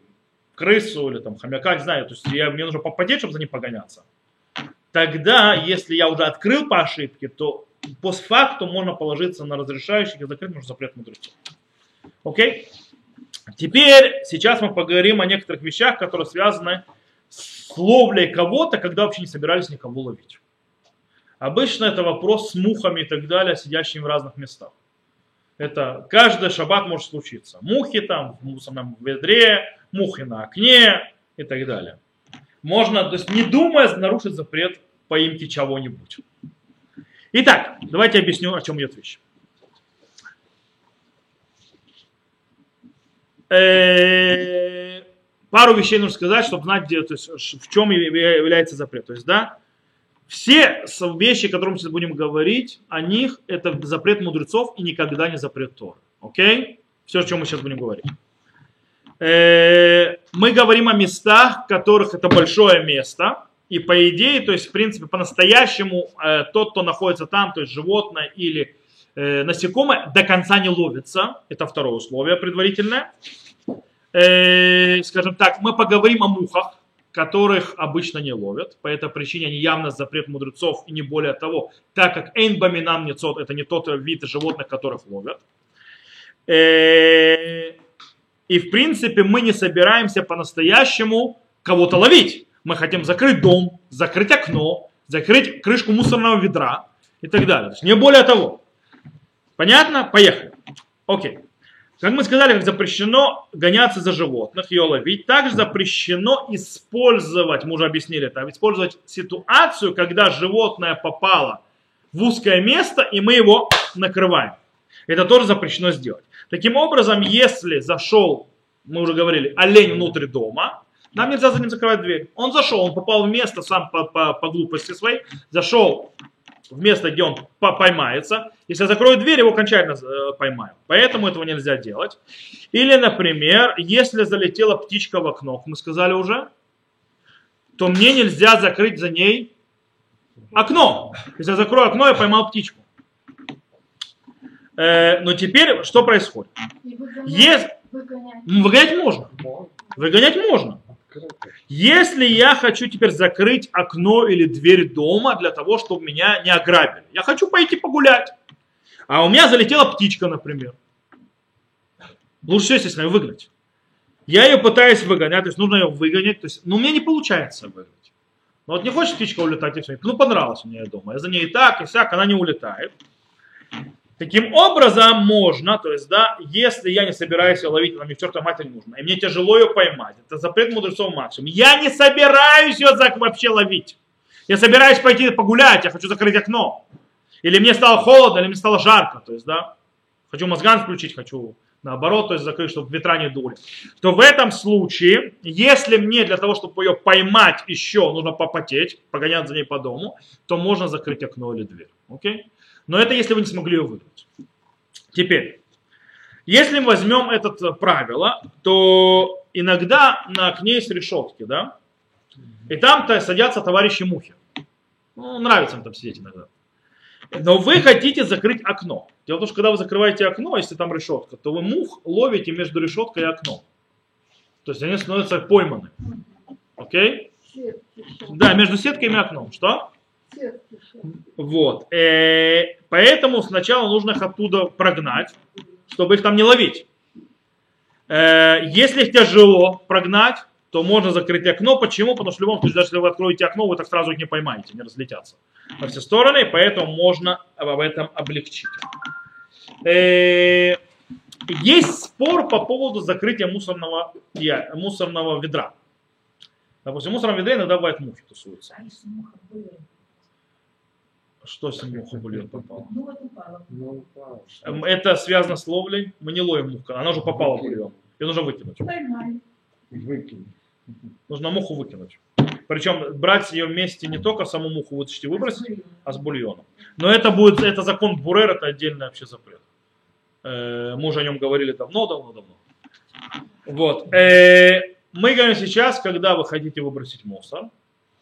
крысу, или там хомяка, не знаю, то есть я, мне нужно попотеть, чтобы за ним погоняться. Тогда, если я уже открыл по ошибке, то постфактум можно положиться на разрешающих и закрыть нужно запрет мудрецов. Окей? Теперь, сейчас мы поговорим о некоторых вещах, которые связаны с ловлей кого-то, когда вообще не собирались никого ловить. Обычно это вопрос с мухами и так далее, сидящими в разных местах. Это каждый шаббат может случиться. Мухи там в мусорном ведре, мухи на окне и так далее. Можно, то есть не думая, нарушить запрет поимки чего-нибудь. Итак, давайте объясню, о чем идет речь. Э, пару вещей нужно сказать, чтобы знать, где, то есть, в чем яв- является запрет. То есть, да, все вещи, о которых мы сейчас будем говорить, о них это запрет мудрецов и никогда не запрет Тора. Окей? Все, о чем мы сейчас будем говорить. Э, Мы говорим о местах, в которых это большое место. И по идее, то есть, в принципе, по-настоящему э, тот, кто находится там, то есть животное или э, насекомое, до конца не ловится. Это второе условие предварительное. Э, скажем так, мы поговорим о мухах, которых обычно не ловят. По этой причине они явно запрет мудрецов и не более того, так как эйнбаминам нецот, это не тот вид животных, которых ловят. Э, И в принципе мы не собираемся по-настоящему кого-то ловить. Мы хотим закрыть дом, закрыть окно, закрыть крышку мусорного ведра и так далее. То есть не более того. Понятно? Поехали. Окей. Как мы сказали, как запрещено гоняться за животных, ее ловить, также запрещено использовать, мы уже объяснили это, использовать ситуацию, когда животное попало в узкое место, и мы его накрываем. Это тоже запрещено сделать. Таким образом, если зашел, мы уже говорили, олень внутрь дома, нам нельзя за ним закрывать дверь. Он зашел, он попал в место сам по, по, по глупости своей, зашел в место, где он по- поймается. Если я закрою дверь, его окончательно э, поймаю. Поэтому этого нельзя делать. Или, например, если залетела птичка в окно, мы сказали уже, то мне нельзя закрыть за ней окно. Если я закрою окно, я поймал птичку. Э, но теперь что происходит? Выгонять. Есть- выгонять. Выгонять можно. Выгонять можно. Если я хочу теперь закрыть окно или дверь дома для того, чтобы меня не ограбили. Я хочу пойти погулять. А у меня залетела птичка, например. Лучше естественно, ее выгнать. Я ее пытаюсь выгонять, то есть нужно ее выгонять. То есть, но у меня не получается выгнать. Ну вот не хочет птичка улетать, и все. Ну понравилось мне дома. Я за ней и так, и сяк, она не улетает. Таким образом можно, то есть, да, если я не собираюсь ее ловить, она мне к чертовой матери нужна, и мне тяжело ее поймать, это запрет мудрецов максимум, я не собираюсь ее вообще ловить. Я собираюсь пойти погулять, я хочу закрыть окно. Или мне стало холодно, или мне стало жарко, то есть, да, хочу мозган включить, хочу наоборот, то есть закрыть, чтобы ветра не дули. То в этом случае, если мне для того, чтобы ее поймать еще, нужно попотеть, погонять за ней по дому, то можно закрыть окно или дверь. Окей? Но это если вы не смогли ее выгнать. Теперь, если мы возьмем это э, правило, то иногда на окне есть решетки, да? И там-то садятся товарищи мухи. Ну, нравится им там сидеть иногда. Но вы хотите закрыть окно. Дело в том, что когда вы закрываете окно, если там решетка, то вы мух ловите между решеткой и окном. То есть они становятся пойманы. Окей? Сейчас. Да, между сеткой и окном. Что? Вот. Э, Поэтому сначала нужно их оттуда прогнать, чтобы их там не ловить. Э, Если их тяжело прогнать, то можно закрыть окно. Почему? Потому что в любом случае, даже если вы откроете окно, вы так сразу их не поймаете, не разлетятся во все стороны, поэтому можно об этом облегчить. Э, Есть спор по поводу закрытия мусорного, мусорного ведра. Допустим, в мусорном ведре иногда бывают мухи тусуются. А если муха была? Что с ним муха бульон попала? Ну вот упала. Эм, Это связано с ловлей. Мы не ловим муху, она уже попала в бульон. Ее нужно выкинуть. Поймали. Выкинь. Нужно муху выкинуть. Причем брать ее вместе не только саму муху вытащить и выбросить, а с бульоном. Но это будет, это закон Бурер, это отдельный вообще запрет. Э, Мы уже о нем говорили давно, давно, давно. Вот. Э, Мы говорим сейчас, когда вы хотите выбросить мусор,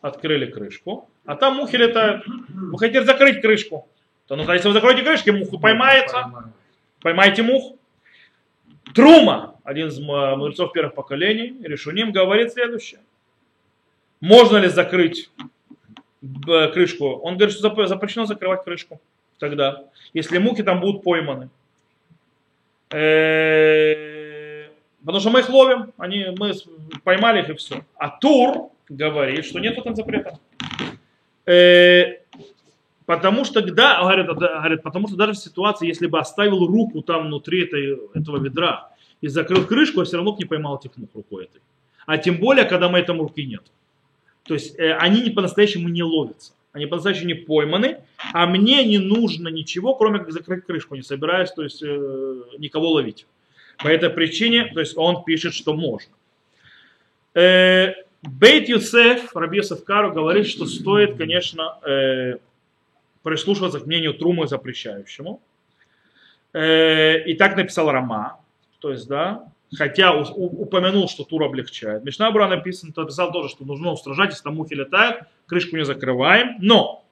открыли крышку, а там мухи летают. Вы хотите закрыть крышку. То, ну, если вы закроете крышку, муха поймается. Поймайте мух. Трума, один из мудрецов первых поколений, Решуним, говорит следующее. Можно ли закрыть крышку? Он говорит, что зап- запрещено закрывать крышку тогда, если мухи там будут пойманы. Потому что мы их ловим, они, мы поймали их и все. А Тур говорит, что нет в этом запрета. Э, Потому что, да, говорит, говорит, потому что даже в ситуации, если бы оставил руку там внутри этой, этого ведра и закрыл крышку, я все равно бы не поймал этих мух рукой этой. А тем более, когда мы этому руки нет. То есть э, они не по-настоящему не ловятся. Они по-настоящему не пойманы, а мне не нужно ничего, кроме как закрыть крышку. Не собираюсь, то есть э, никого ловить. По этой причине, то есть он пишет, что можно. Э, Бейт Юсеф, Раби Юсеф Кару говорит, что стоит, конечно, э, прислушиваться к мнению Трумы запрещающему. Э, и так написал Рама, то есть, да, хотя у- у- упомянул, что Тур облегчает. Мишна Бура написан, то написал тоже, что нужно устражать, если там мухи летают, крышку не закрываем. Но,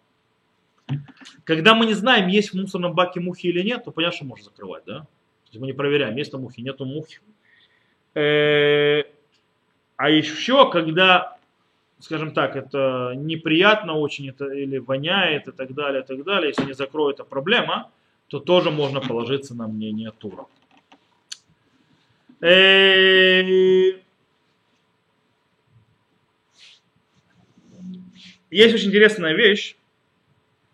когда мы не знаем, есть в мусорном баке мухи или нет, то понятно, что можно закрывать, да? То есть мы не проверяем, есть там мухи, нету мухи. Э, А еще, когда, скажем так, это неприятно очень, это или воняет и так далее, и так далее, если не закроют, это проблема, то тоже можно положиться на мнение Тура. Э, Есть очень интересная вещь,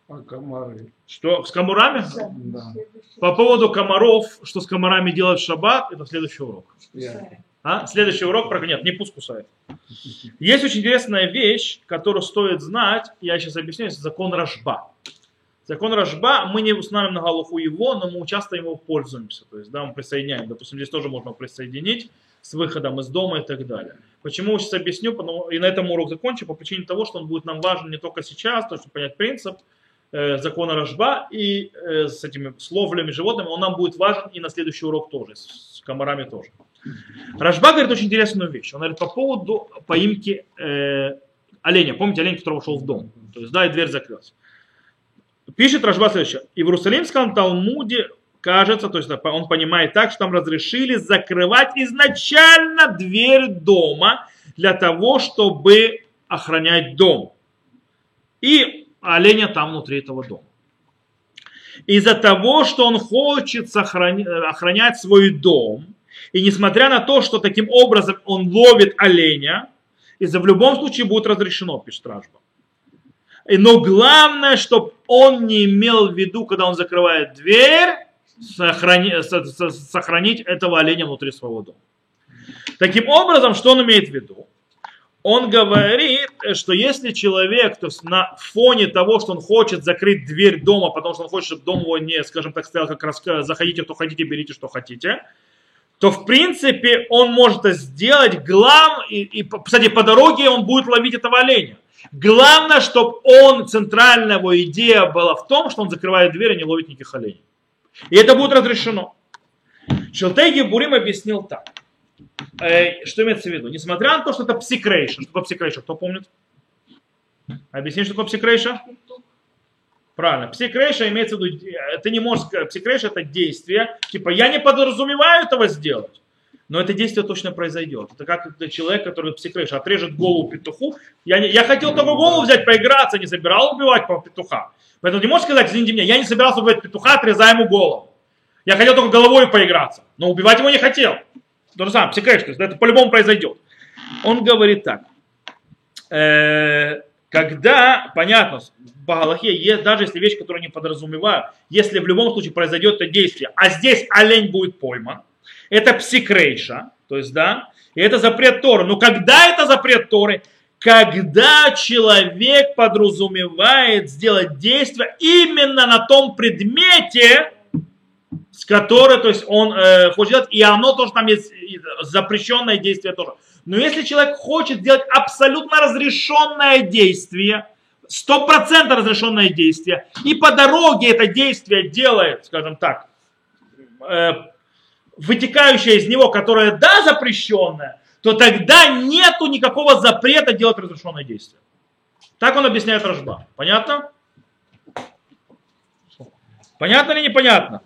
А комары? что с комарами, Да. по поводу комаров, что с комарами делать в шаббат, это следующий урок. Я. А? Следующий урок про нет, не пусть кусает. Есть очень интересная вещь, которую стоит знать, я сейчас объясню, это закон Рожба. Закон Рожба, мы не устанавливаем на голову его, но мы часто его пользуемся. То есть, да, мы присоединяем. Допустим, здесь тоже можно присоединить с выходом из дома и так далее. Почему сейчас объясню, потому, и на этом урок закончу, по причине того, что он будет нам важен не только сейчас, то, чтобы понять принцип э, закона Рожба и э, с этими словлями животными, он нам будет важен и на следующий урок тоже, с комарами тоже. Рожба говорит очень интересную вещь. Он говорит по поводу поимки э, оленя. Помните олень, который вошел в дом? То есть, да, и дверь закрылась. Пишет Рожба следующее. И в Иерусалимском Талмуде кажется, то есть он понимает так, что там разрешили закрывать изначально дверь дома для того, чтобы охранять дом. И оленя там внутри этого дома. Из-за того, что он хочет сохрани- охранять свой дом, и несмотря на то, что таким образом он ловит оленя, из-за в любом случае будет разрешено, пишет Ражба. И- Но главное, чтобы он не имел в виду, когда он закрывает дверь, сохрани- со- со- сохранить этого оленя внутри своего дома. Таким образом, что он имеет в виду? Он говорит, что если человек, то есть на фоне того, что он хочет закрыть дверь дома, потому что он хочет, чтобы дом его не, скажем так, стоял как раз, заходите, кто хотите, берите, что хотите, то в принципе он может это сделать. Глав... И, и, кстати, по дороге он будет ловить этого оленя. Главное, чтобы он, центральная его идея была в том, что он закрывает дверь и не ловит никаких оленей. И это будет разрешено. Шелтей Бурим объяснил так. Э, что имеется в виду? Несмотря на то, что это псикрейша. Что такое псикрейша? Кто помнит? Объясни, что такое псикрейша? Правильно. Псикрейша имеется в виду, э, ты не можешь сказать, псикрейша это действие, типа я не подразумеваю этого сделать, но это действие точно произойдет. Это как человек, который псикрейша отрежет голову петуху. Я, не, я хотел только голову взять, поиграться, не собирал убивать петуха. Поэтому не можешь сказать, извините меня, я не собирался убивать петуха, отрезая ему голову. Я хотел только головой поиграться, но убивать его не хотел. То же самое, есть это по-любому произойдет. Он говорит так. Э, когда, понятно, по Галахе, даже если вещь, которую не подразумеваю, если в любом случае произойдет это действие, а здесь олень будет пойман, это псикрейша, то есть, да, и это запрет Торы. Но когда это запрет Торы? Когда человек подразумевает сделать действие именно на том предмете, с которой, то есть он э, хочет делать, и оно тоже там есть запрещенное действие тоже. Но если человек хочет сделать абсолютно разрешенное действие, стопроцентно разрешенное действие, и по дороге это действие делает, скажем так, э, вытекающее из него, которое да, запрещенное, то тогда нету никакого запрета делать разрешенное действие. Так он объясняет Рожба. Понятно? Понятно или непонятно?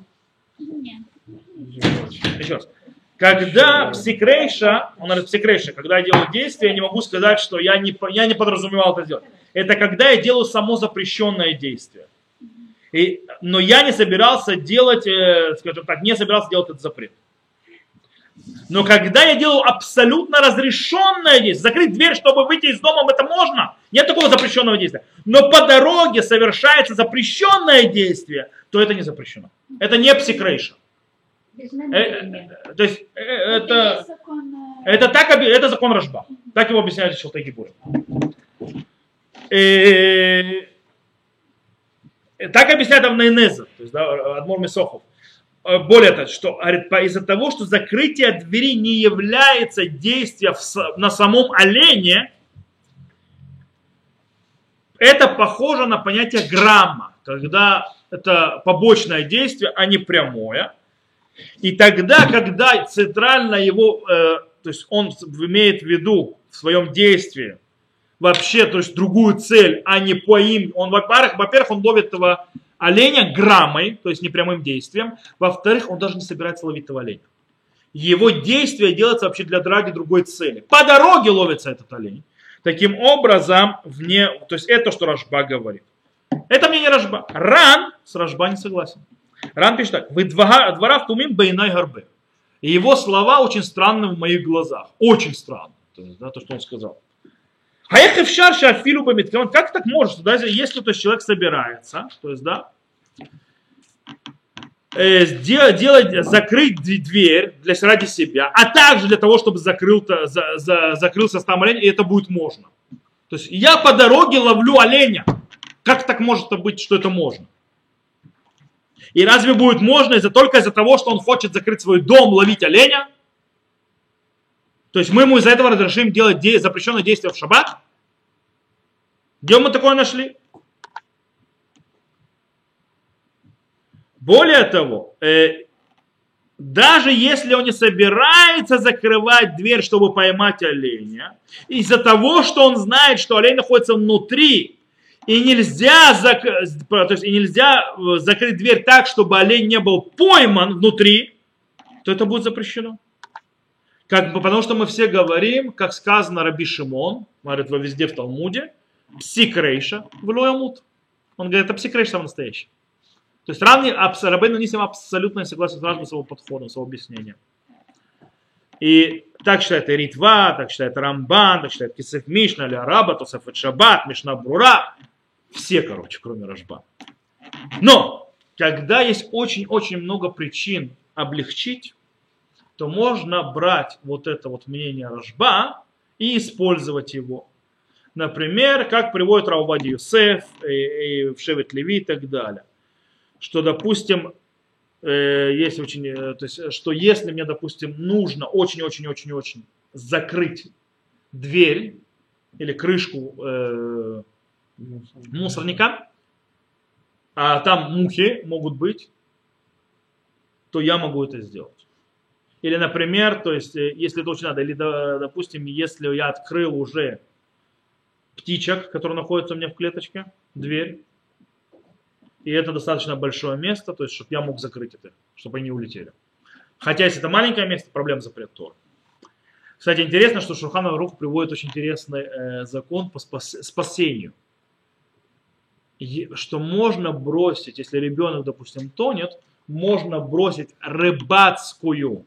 Нет. Еще раз. Когда псикрейша, он говорит псикрейша, когда я делаю действие, я не могу сказать, что я не, я не подразумевал это сделать. Это когда я делаю само запрещенное действие. И, но я не собирался делать, э, скажем так, не собирался делать этот запрет. Но когда я делаю абсолютно разрешенное действие, закрыть дверь, чтобы выйти из дома, это можно. Нет такого запрещенного действия. Но по дороге совершается запрещенное действие, то это не запрещено. Это не псикрейша. Без Э, намерения. э, То есть э, Это это, закон, э, это, так, это закон Рожба. Так его объясняет Шелтей Гибур. Э, Так объясняет Авнайнеза, то есть да, Адмор Месохов. э, более того, что говорит, из-за того, что закрытие двери не является действием на самом олене, это похоже на понятие грамма, когда это побочное действие, а не прямое. И тогда, когда центрально его, э, то есть он имеет в виду в своем действии вообще, то есть другую цель, а не по им, он, во-первых, во-первых, он ловит этого оленя граммой, то есть непрямым действием, во-вторых, он даже не собирается ловить этого оленя. Его действие делается вообще для драги другой цели. По дороге ловится этот олень. Таким образом, вне, то есть это, что Рашба говорит. Это мне не Рашба. Ран с Рашба не согласен. Ран пишет так. ודבריו תמוהים בעיני הרבה. И его слова очень странны в моих глазах. Очень странно. Да, то что он сказал. היאך אפשר שאפילו במתכוון. Как так может? Даже если то человек собирается, то есть, да, э, сделать, делать, закрыть дверь для, ради себя, а также для того, чтобы закрыл, за, за, закрылся там олень, и это будет можно. То есть я по дороге ловлю оленя. Как так может быть, что это можно? И разве будет можно из-за только из-за того, что он хочет закрыть свой дом, ловить оленя? То есть мы ему из-за этого разрешим делать де- запрещенное действие в шаббат? Где мы такое нашли? Более того, э, даже если он не собирается закрывать дверь, чтобы поймать оленя, из-за того, что он знает, что олень находится внутри, и нельзя, зак... то есть, и нельзя э, закрыть дверь так, чтобы олень не был пойман внутри, то это будет запрещено. Как, бы, потому что мы все говорим, как сказано Раби Шимон, говорит во везде в Талмуде, псикрейша в лоямут. Он говорит, это псикрейша самый настоящий. То есть равный абс, Рабейну Нисим абсолютно не согласен с Рашбой с его подходом, с его объяснением. И так считает и Ритва, так считает Рамбан, так считает Кисеф Мишна, или Араба, Тосефет Шаббат, Мишна Брура. Все, короче, кроме Рашба. Но, когда есть очень-очень много причин облегчить, то можно брать вот это вот мнение Рашба и использовать его. Например, как приводит Раувади Юсеф и, и в Шевет Леви и так далее. Что, допустим, э, есть очень, э, то есть, что если мне, допустим, нужно очень-очень-очень-очень закрыть дверь или крышку э, мусорника, а там мухи могут быть, то я могу это сделать. Или, например, то есть, э, если это очень надо, или, до- допустим, если я открыл уже птичек, которые находятся у меня в клеточке, дверь, и это достаточно большое место, то есть, чтобы я мог закрыть это, чтобы они улетели. Хотя, если это маленькое место, проблем запрет Тора. Кстати, интересно, что Шурхан Рух приводит очень интересный э, закон по спас- спасению. Что можно бросить, если ребенок, допустим, тонет, можно бросить рыбацкую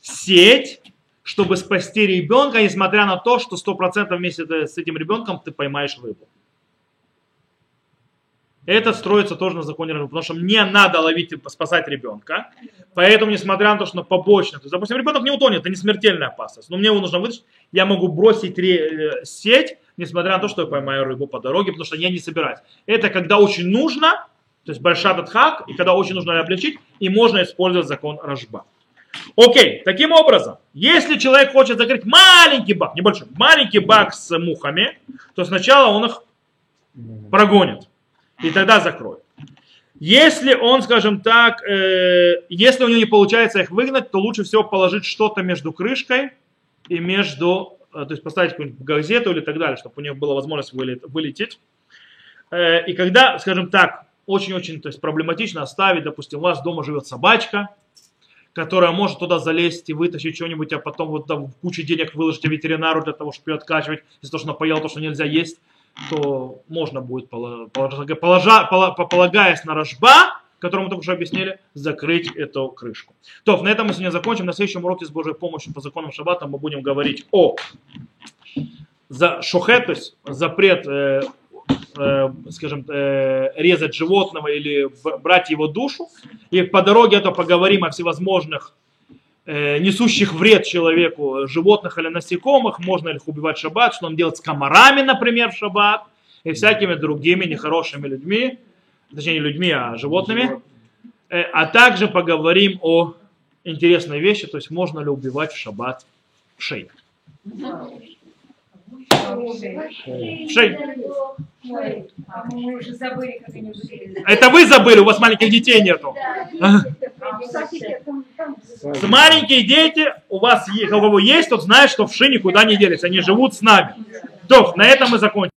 сеть, чтобы спасти ребенка, несмотря на то, что 100% вместе с этим ребенком ты поймаешь рыбу. Это строится тоже на законе рыбы, потому что мне надо ловить и спасать ребенка. Поэтому, несмотря на то, что побочно, то есть, допустим, ребенок не утонет, это не смертельная опасность, но мне его нужно вытащить, я могу бросить э, сеть, несмотря на то, что я поймаю рыбу по дороге, потому что я не собираюсь. Это когда очень нужно, то есть большой хак, и когда очень нужно облегчить, и можно использовать закон Рожба. Окей, таким образом, если человек хочет закрыть маленький бак, небольшой, маленький бак с мухами, то сначала он их прогонит, и тогда закроет. Если он, скажем так, э, если у него не получается их выгнать, то лучше всего положить что-то между крышкой и между, то есть поставить какую-нибудь газету или так далее, чтобы у него была возможность вылет- вылететь. Э, и когда, скажем так, очень-очень то есть, проблематично оставить, допустим, у вас дома живет собачка, которая может туда залезть и вытащить что-нибудь, а потом вот там кучу денег выложить ветеринару для того, чтобы ее откачивать, из-за того, что она поела то, что нельзя есть, то можно будет, полагаясь на рожба, который мы только что объяснили, закрыть эту крышку. То, на этом мы сегодня закончим. На следующем уроке с Божьей помощью по законам шаббата мы будем говорить о за шухет, то есть запрет, э, э, скажем, э, резать животного или брать его душу. И по дороге это поговорим о всевозможных э, несущих вред человеку животных или насекомых, можно ли их убивать в шаббат, что нам делать с комарами, например, в шаббат, и всякими другими нехорошими людьми, точнее не людьми, а животными. Э, А также поговорим о интересной вещи, то есть можно ли убивать в шаббат шей. Шей. Это вы забыли, у вас маленьких детей нету. Маленькие дети у вас есть, у кого есть, тот знает, что вши никуда не делись, они живут с нами. То, на этом мы закончим.